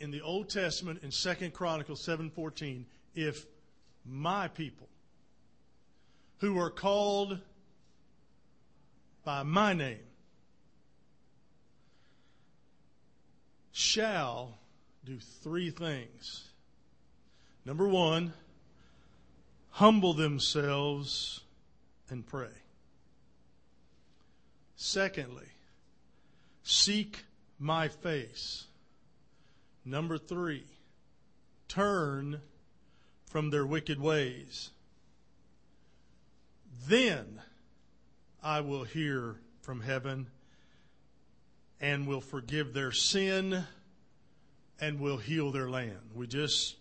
in the Old Testament in 2 Chronicles 7:14, if my people who are called by my name shall do three things. Number one, humble themselves and pray. Secondly, seek my face. Number three, turn from their wicked ways. Then I will hear from heaven and will forgive their sin and will heal their land. We just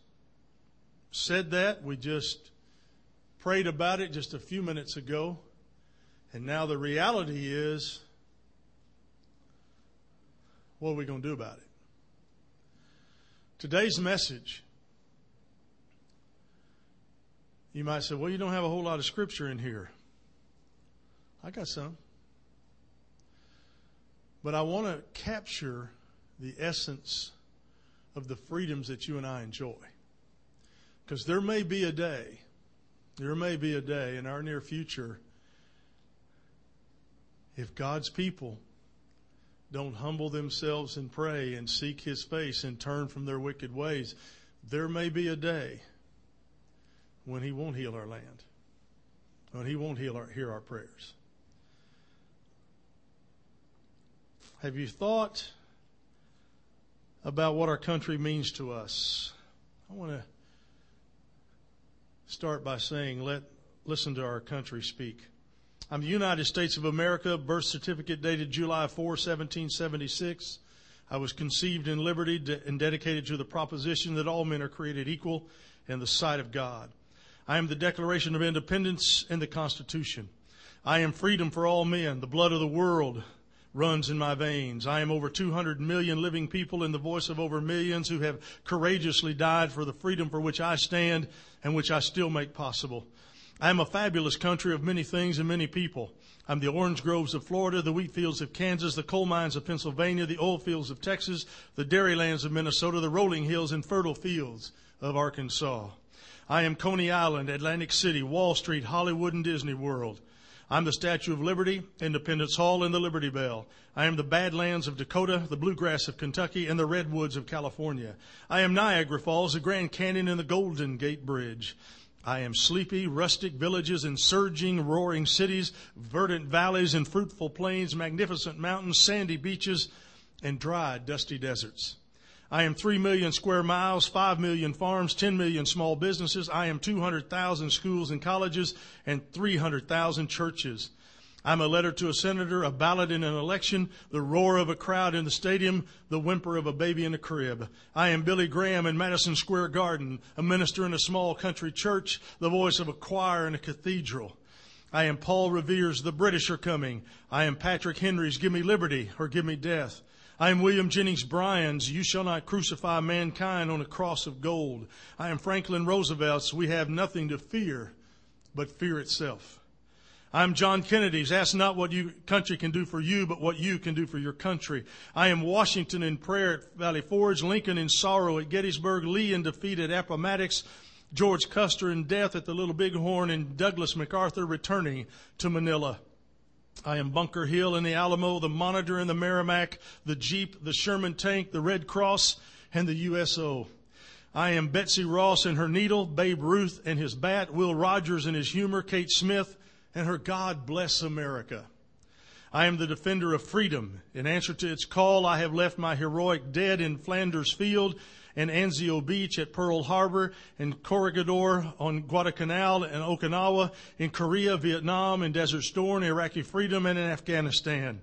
said that. We just prayed about it just a few minutes ago. And now the reality is what are we going to do about it? Today's message, you might say, well, you don't have a whole lot of scripture in here. I got some. But I want to capture the essence of the freedoms that you and I enjoy. Because there may be a day, there may be a day in our near future, if God's people don't humble themselves and pray and seek His face and turn from their wicked ways, there may be a day when He won't heal our land, when He won't heal our, hear our prayers. Have you thought about what our country means to us? I want to start by saying, let listen to our country speak. I'm the United States of America, birth certificate dated July 4, 1776. I was conceived in liberty and dedicated to the proposition that all men are created equal in the sight of God. I am the Declaration of Independence and the Constitution. I am freedom for all men, the blood of the world, runs in my veins. I am over 200 million living people in the voice of over millions who have courageously died for the freedom for which I stand and which I still make possible. I am a fabulous country of many things and many people. I'm the orange groves of Florida, the wheat fields of Kansas, the coal mines of Pennsylvania, the oil fields of Texas, the dairy lands of Minnesota, the rolling hills and fertile fields of Arkansas. I am Coney Island, Atlantic City, Wall Street, Hollywood, and Disney World. I'm the Statue of Liberty, Independence Hall, and the Liberty Bell. I am the Badlands of Dakota, the Bluegrass of Kentucky, and the Redwoods of California. I am Niagara Falls, the Grand Canyon, and the Golden Gate Bridge. I am sleepy, rustic villages and surging, roaring cities, verdant valleys and fruitful plains, magnificent mountains, sandy beaches, and dry, dusty deserts. I am 3 million square miles, 5 million farms, 10 million small businesses. I am 200,000 schools and colleges and 300,000 churches. I'm a letter to a senator, a ballot in an election, the roar of a crowd in the stadium, the whimper of a baby in a crib. I am Billy Graham in Madison Square Garden, a minister in a small country church, the voice of a choir in a cathedral. I am Paul Revere's The British Are Coming. I am Patrick Henry's Give Me Liberty or Give Me Death. I am William Jennings Bryan's You Shall Not Crucify Mankind on a Cross of Gold. I am Franklin Roosevelt's We Have Nothing to Fear but Fear Itself. I'm John Kennedy's Ask Not What Your Country Can Do for You, but What You Can Do for Your Country. I am Washington in prayer at Valley Forge, Lincoln in sorrow at Gettysburg, Lee in defeat at Appomattox, George Custer in death at the Little Bighorn, and Douglas MacArthur returning to Manila. I am Bunker Hill in the Alamo, the Monitor in the Merrimack, the Jeep, the Sherman tank, the Red Cross, and the USO. I am Betsy Ross and her needle, Babe Ruth and his bat, Will Rogers and his humor, Kate Smith and her God bless America. I am the defender of freedom. In answer to its call, I have left my heroic dead in Flanders Field and Anzio Beach at Pearl Harbor, and Corregidor on Guadalcanal and Okinawa, in Korea, Vietnam, in Desert Storm, Iraqi freedom, and in Afghanistan.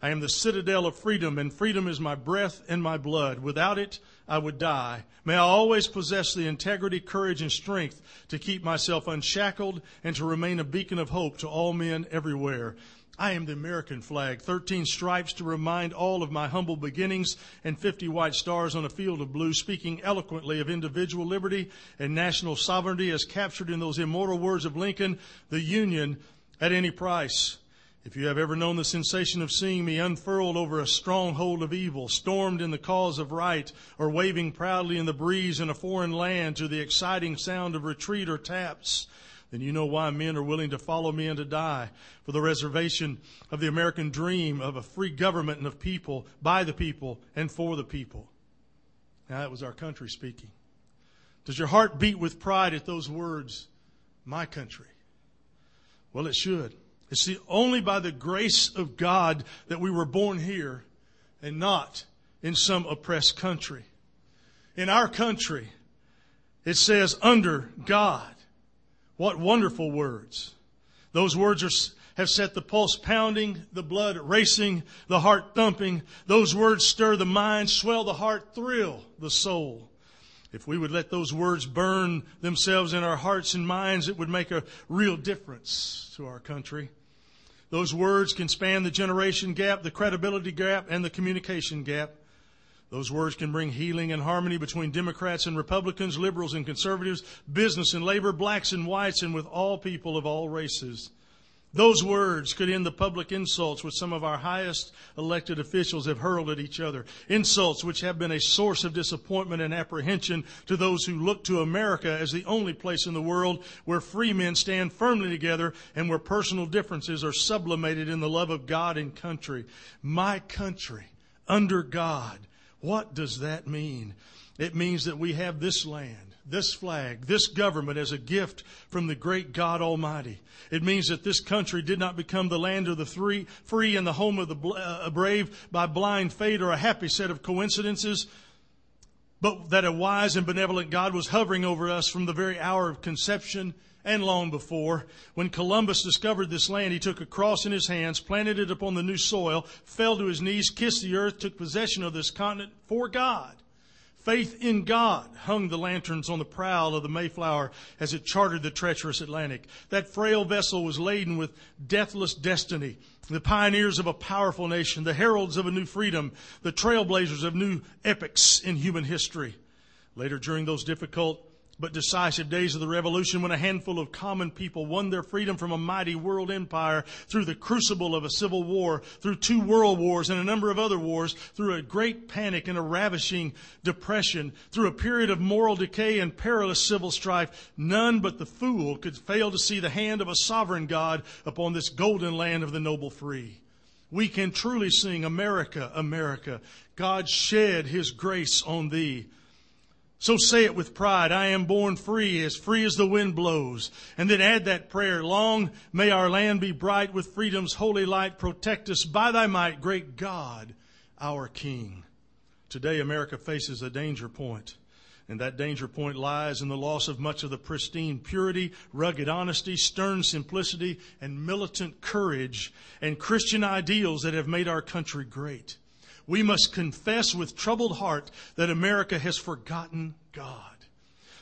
I am the citadel of freedom, and freedom is my breath and my blood. Without it, I would die. May I always possess the integrity, courage, and strength to keep myself unshackled and to remain a beacon of hope to all men everywhere. I am the American flag, 13 stripes to remind all of my humble beginnings, and 50 white stars on a field of blue, speaking eloquently of individual liberty and national sovereignty as captured in those immortal words of Lincoln, the Union at any price. If you have ever known the sensation of seeing me unfurled over a stronghold of evil, stormed in the cause of right, or waving proudly in the breeze in a foreign land to the exciting sound of retreat or taps, then you know why men are willing to follow me and to die for the reservation of the American dream of a free government and of people, by the people, and for the people. Now, that was our country speaking. Does your heart beat with pride at those words, my country? Well, it should. It's the only by the grace of God that we were born here and not in some oppressed country. In our country, it says under God. What wonderful words. Those words are, have set the pulse pounding, the blood racing, the heart thumping. Those words stir the mind, swell the heart, thrill the soul. If we would let those words burn themselves in our hearts and minds, it would make a real difference to our country. Those words can span the generation gap, the credibility gap, and the communication gap. Those words can bring healing and harmony between Democrats and Republicans, liberals and conservatives, business and labor, blacks and whites, and with all people of all races. Those words could end the public insults which some of our highest elected officials have hurled at each other. Insults which have been a source of disappointment and apprehension to those who look to America as the only place in the world where free men stand firmly together and where personal differences are sublimated in the love of God and country. My country, under God. What does that mean? It means that we have this land this flag, this government as a gift from the great God Almighty. It means that this country did not become the land of the free, free and the home of the uh, brave by blind fate or a happy set of coincidences, but that a wise and benevolent God was hovering over us from the very hour of conception and long before. When Columbus discovered this land, he took a cross in his hands, planted it upon the new soil, fell to his knees, kissed the earth, took possession of this continent for God. Faith in God hung the lanterns on the prow of the Mayflower as it charted the treacherous Atlantic. That frail vessel was laden with deathless destiny, the pioneers of a powerful nation, the heralds of a new freedom, the trailblazers of new epochs in human history. Later, during those difficult but decisive days of the revolution when a handful of common people won their freedom from a mighty world empire through the crucible of a civil war, through two world wars and a number of other wars, through a great panic and a ravishing depression, through a period of moral decay and perilous civil strife, none but the fool could fail to see the hand of a sovereign God upon this golden land of the noble free. We can truly sing, America, America, God shed his grace on thee. So say it with pride. I am born free, as free as the wind blows. And then add that prayer. Long may our land be bright with freedom's holy light. Protect us by thy might, great God, our King. Today America faces a danger point. And that danger point lies in the loss of much of the pristine purity, rugged honesty, stern simplicity, and militant courage and Christian ideals that have made our country great we must confess with troubled heart that America has forgotten God.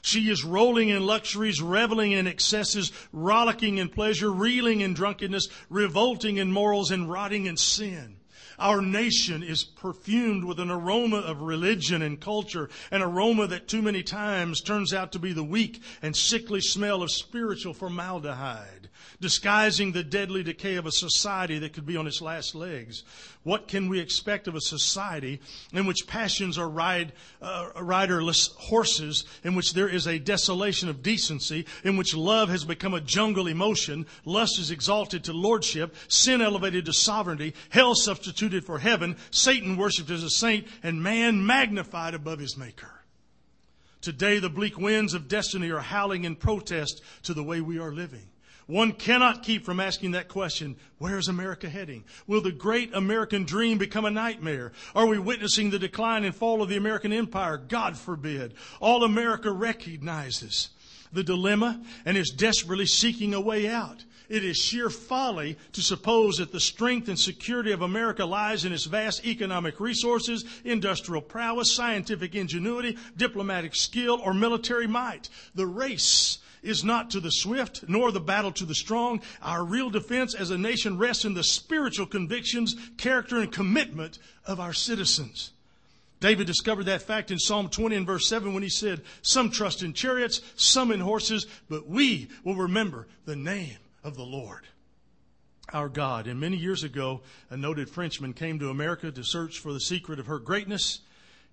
She is rolling in luxuries, reveling in excesses, rollicking in pleasure, reeling in drunkenness, revolting in morals, and rotting in sin. Our nation is perfumed with an aroma of religion and culture, an aroma that too many times turns out to be the weak and sickly smell of spiritual formaldehyde disguising the deadly decay of a society that could be on its last legs. What can we expect of a society in which passions are ride, uh, riderless horses, in which there is a desolation of decency, in which love has become a jungle emotion, lust is exalted to lordship, sin elevated to sovereignty, hell substituted for heaven, Satan worshipped as a saint, and man magnified above his maker? Today, the bleak winds of destiny are howling in protest to the way we are living. One cannot keep from asking that question where is America heading? Will the great American dream become a nightmare? Are we witnessing the decline and fall of the American empire? God forbid. All America recognizes the dilemma and is desperately seeking a way out. It is sheer folly to suppose that the strength and security of America lies in its vast economic resources, industrial prowess, scientific ingenuity, diplomatic skill, or military might. The race is not to the swift, nor the battle to the strong. Our real defense as a nation rests in the spiritual convictions, character, and commitment of our citizens. David discovered that fact in Psalm 20 and verse 7 when he said, Some trust in chariots, some in horses, but we will remember the name of the Lord. our God. And many years ago, a noted Frenchman came to America to search for the secret of her greatness.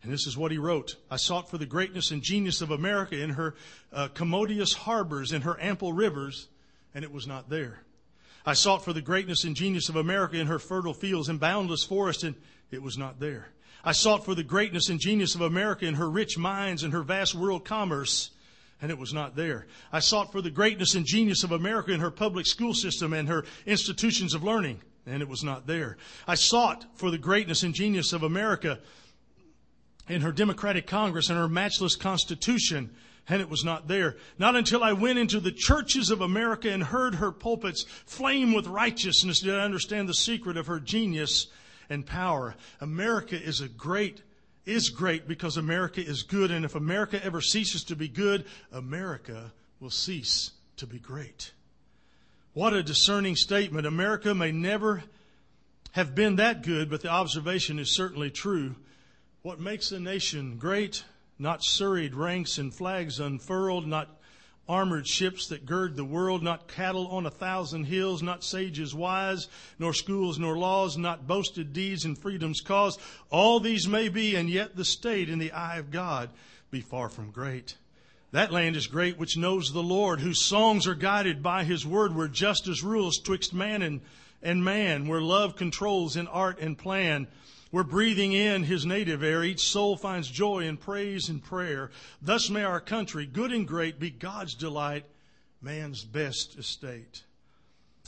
And this is what he wrote. I sought for the greatness and genius of America in her uh, commodious harbors, in her ample rivers, and it was not there. I sought for the greatness and genius of America in her fertile fields and boundless forests, and it was not there. I sought for the greatness and genius of America in her rich mines and her vast world commerce, and it was not there. I sought for the greatness and genius of America in her public school system and her institutions of learning, and it was not there. I sought for the greatness and genius of America in her Democratic Congress and her matchless Constitution, and it was not there. Not until I went into the churches of America and heard her pulpits flame with righteousness did I understand the secret of her genius and power. America is a great is great because America is good and if America ever ceases to be good, America will cease to be great. What a discerning statement. America may never have been that good, but the observation is certainly true. What makes a nation great? Not serried ranks and flags unfurled, not armored ships that gird the world, not cattle on a thousand hills, not sages wise, nor schools nor laws, not boasted deeds and freedom's cause. All these may be, and yet the state in the eye of God be far from great. That land is great which knows the Lord, whose songs are guided by his word, where justice rules twixt man and, and man, where love controls in art and plan, we're breathing in his native air. Each soul finds joy in praise and prayer. Thus may our country, good and great, be God's delight, man's best estate.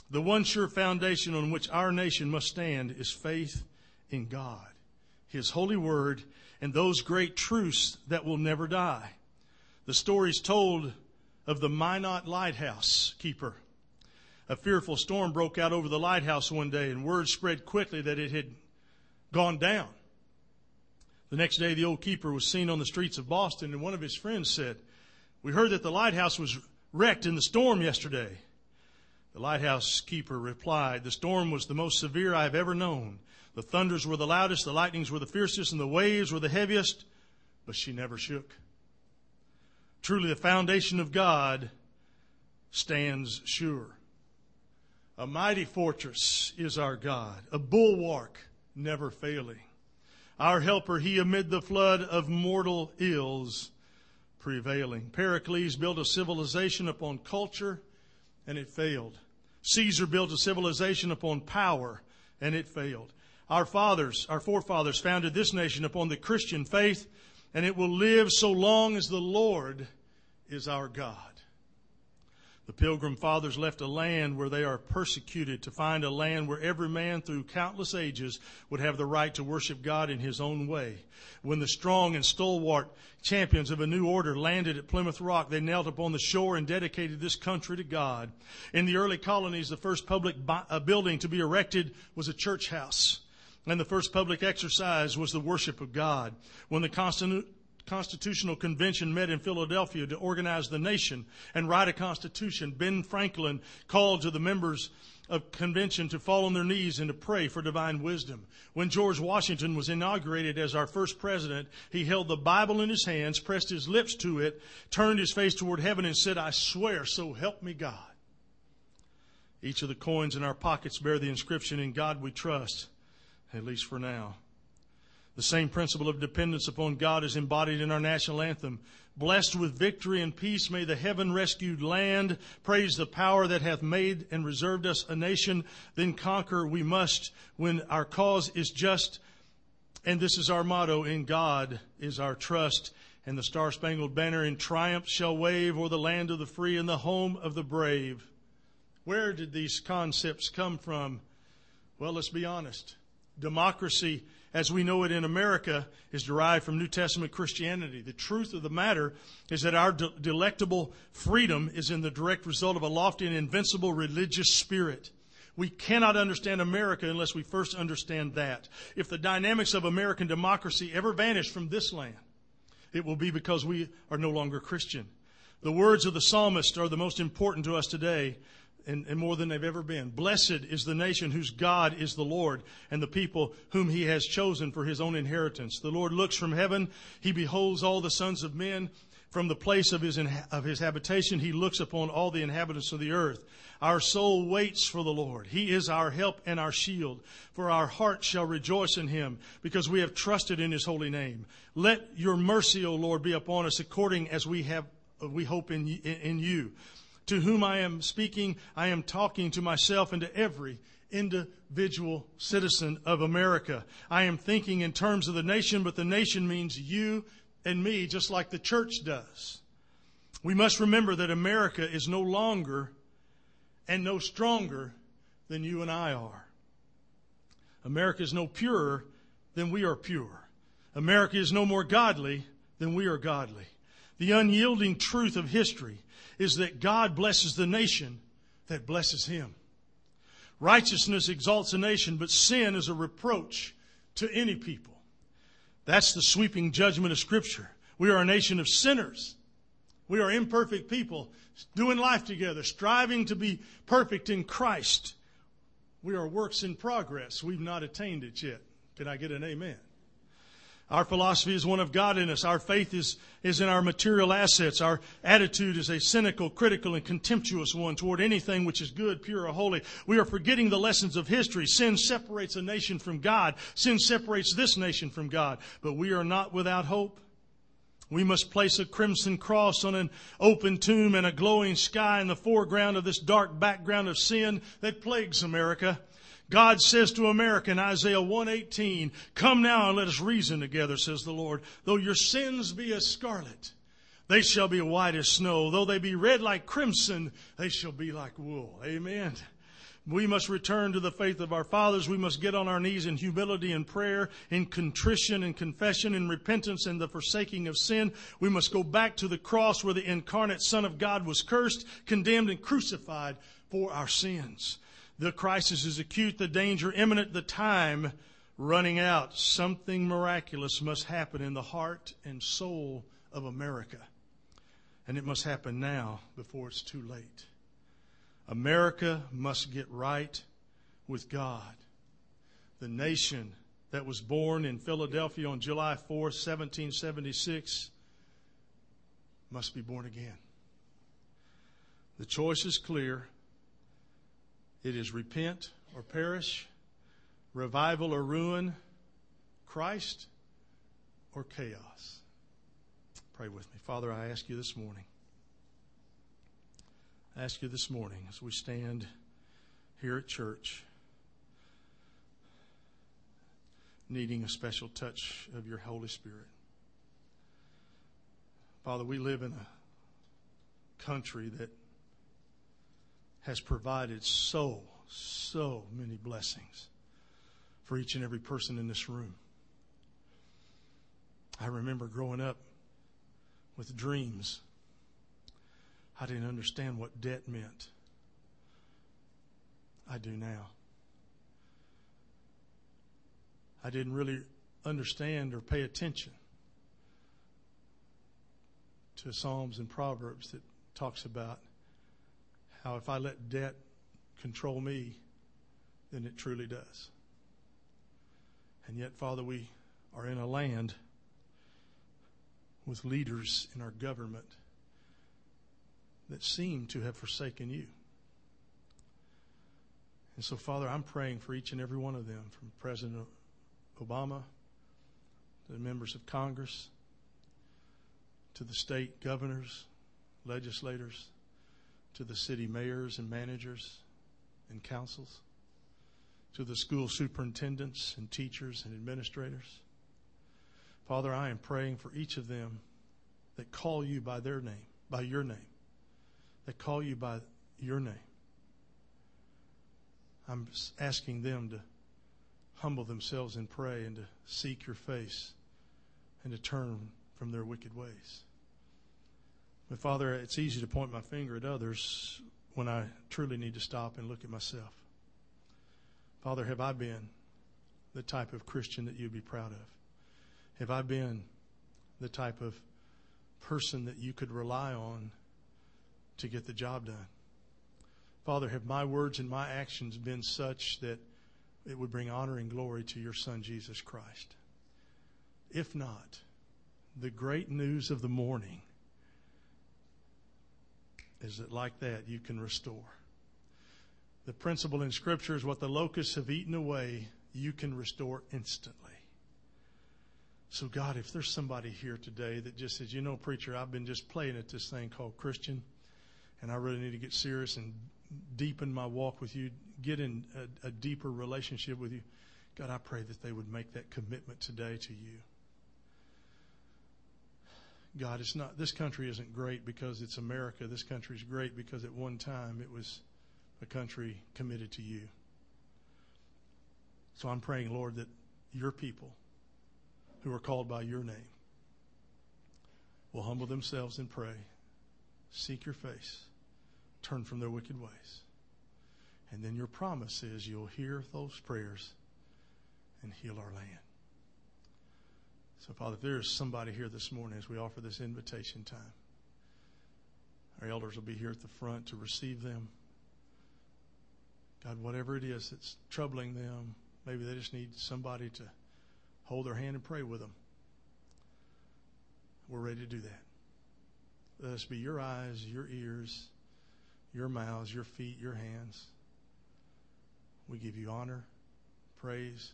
The one sure foundation on which our nation must stand is faith in God, his holy word, and those great truths that will never die. The stories told of the Minot lighthouse keeper. A fearful storm broke out over the lighthouse one day, and word spread quickly that it had gone down. The next day, the old keeper was seen on the streets of Boston, and one of his friends said, We heard that the lighthouse was wrecked in the storm yesterday. The lighthouse keeper replied, The storm was the most severe I have ever known. The thunders were the loudest, the lightnings were the fiercest, and the waves were the heaviest, but she never shook. Truly, the foundation of God stands sure. A mighty fortress is our God, a bulwark never failing. Our helper, he amid the flood of mortal ills prevailing. Pericles built a civilization upon culture and it failed. Caesar built a civilization upon power and it failed. Our fathers, our forefathers founded this nation upon the Christian faith and it will live so long as the Lord is our God. The pilgrim fathers left a land where they are persecuted to find a land where every man through countless ages would have the right to worship God in his own way. When the strong and stalwart champions of a new order landed at Plymouth Rock, they knelt upon the shore and dedicated this country to God. In the early colonies, the first public uh, building to be erected was a church house. And the first public exercise was the worship of God. When the Constitutional Convention met in Philadelphia to organize the nation and write a constitution, Ben Franklin called to the members of convention to fall on their knees and to pray for divine wisdom. When George Washington was inaugurated as our first president, he held the Bible in his hands, pressed his lips to it, turned his face toward heaven and said, I swear, so help me God. Each of the coins in our pockets bear the inscription, In God we trust, at least for now. The same principle of dependence upon God is embodied in our national anthem. Blessed with victory and peace may the heaven rescued land praise the power that hath made and reserved us a nation. Then conquer we must when our cause is just. And this is our motto in God is our trust. And the star spangled banner in triumph shall wave o'er the land of the free and the home of the brave. Where did these concepts come from? Well, let's be honest. Democracy as we know it in America, is derived from New Testament Christianity. The truth of the matter is that our de- delectable freedom is in the direct result of a lofty and invincible religious spirit. We cannot understand America unless we first understand that. If the dynamics of American democracy ever vanish from this land, it will be because we are no longer Christian. The words of the psalmist are the most important to us today and, and, more than they've ever been. Blessed is the nation whose God is the Lord and the people whom he has chosen for his own inheritance. The Lord looks from heaven. He beholds all the sons of men. From the place of his, of his habitation, he looks upon all the inhabitants of the earth. Our soul waits for the Lord. He is our help and our shield. For our heart shall rejoice in him, because we have trusted in his holy name. Let your mercy, O Lord, be upon us according as we have, we hope in, in you. To whom I am speaking, I am talking to myself and to every individual citizen of America. I am thinking in terms of the nation, but the nation means you and me, just like the church does. We must remember that America is no longer and no stronger than you and I are. America is no purer than we are pure. America is no more godly than we are godly. The unyielding truth of history is that God blesses the nation that blesses him. Righteousness exalts a nation, but sin is a reproach to any people. That's the sweeping judgment of Scripture. We are a nation of sinners. We are imperfect people doing life together, striving to be perfect in Christ. We are works in progress. We've not attained it yet. Can I get an amen? Our philosophy is one of godliness. Our faith is, is in our material assets. Our attitude is a cynical, critical, and contemptuous one toward anything which is good, pure, or holy. We are forgetting the lessons of history. Sin separates a nation from God. Sin separates this nation from God. But we are not without hope. We must place a crimson cross on an open tomb and a glowing sky in the foreground of this dark background of sin that plagues America. God says to America in Isaiah 118, Come now and let us reason together, says the Lord. Though your sins be as scarlet, they shall be white as snow. Though they be red like crimson, they shall be like wool. Amen. We must return to the faith of our fathers. We must get on our knees in humility and prayer, in contrition and confession, in repentance and the forsaking of sin. We must go back to the cross where the incarnate Son of God was cursed, condemned, and crucified for our sins. The crisis is acute, the danger imminent, the time running out. Something miraculous must happen in the heart and soul of America. And it must happen now before it's too late. America must get right with God. The nation that was born in Philadelphia on July 4, 1776, must be born again. The choice is clear. It is repent or perish, revival or ruin, Christ or chaos. Pray with me. Father, I ask you this morning. I ask you this morning as we stand here at church, needing a special touch of your Holy Spirit. Father, we live in a country that has provided so, so many blessings for each and every person in this room. I remember growing up with dreams. I didn't understand what debt meant. I do now. I didn't really understand or pay attention to Psalms and Proverbs that talks about how if I let debt control me, then it truly does. And yet, Father, we are in a land with leaders in our government that seem to have forsaken you. And so, Father, I'm praying for each and every one of them, from President Obama to the members of Congress to the state governors, legislators to the city mayors and managers and councils, to the school superintendents and teachers and administrators. Father, I am praying for each of them that call you by their name, by your name, that call you by your name. I'm asking them to humble themselves and pray and to seek your face and to turn from their wicked ways. But Father, it's easy to point my finger at others when I truly need to stop and look at myself. Father, have I been the type of Christian that you'd be proud of? Have I been the type of person that you could rely on to get the job done? Father, have my words and my actions been such that it would bring honor and glory to your Son, Jesus Christ? If not, the great news of the morning is that like that you can restore. The principle in Scripture is what the locusts have eaten away, you can restore instantly. So, God, if there's somebody here today that just says, you know, preacher, I've been just playing at this thing called Christian, and I really need to get serious and deepen my walk with you, get in a, a deeper relationship with you, God, I pray that they would make that commitment today to you. God, it's not, this country isn't great because it's America. This country is great because at one time it was a country committed to you. So I'm praying, Lord, that your people who are called by your name will humble themselves and pray, seek your face, turn from their wicked ways. And then your promise is you'll hear those prayers and heal our land. So, Father, if there is somebody here this morning as we offer this invitation time, our elders will be here at the front to receive them. God, whatever it is that's troubling them, maybe they just need somebody to hold their hand and pray with them. We're ready to do that. Let us be your eyes, your ears, your mouths, your feet, your hands. We give you honor, praise,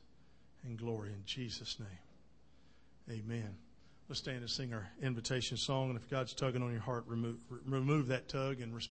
and glory in Jesus' name. Amen. Let's stand and sing our invitation song. And if God's tugging on your heart, remove, remove that tug and respond.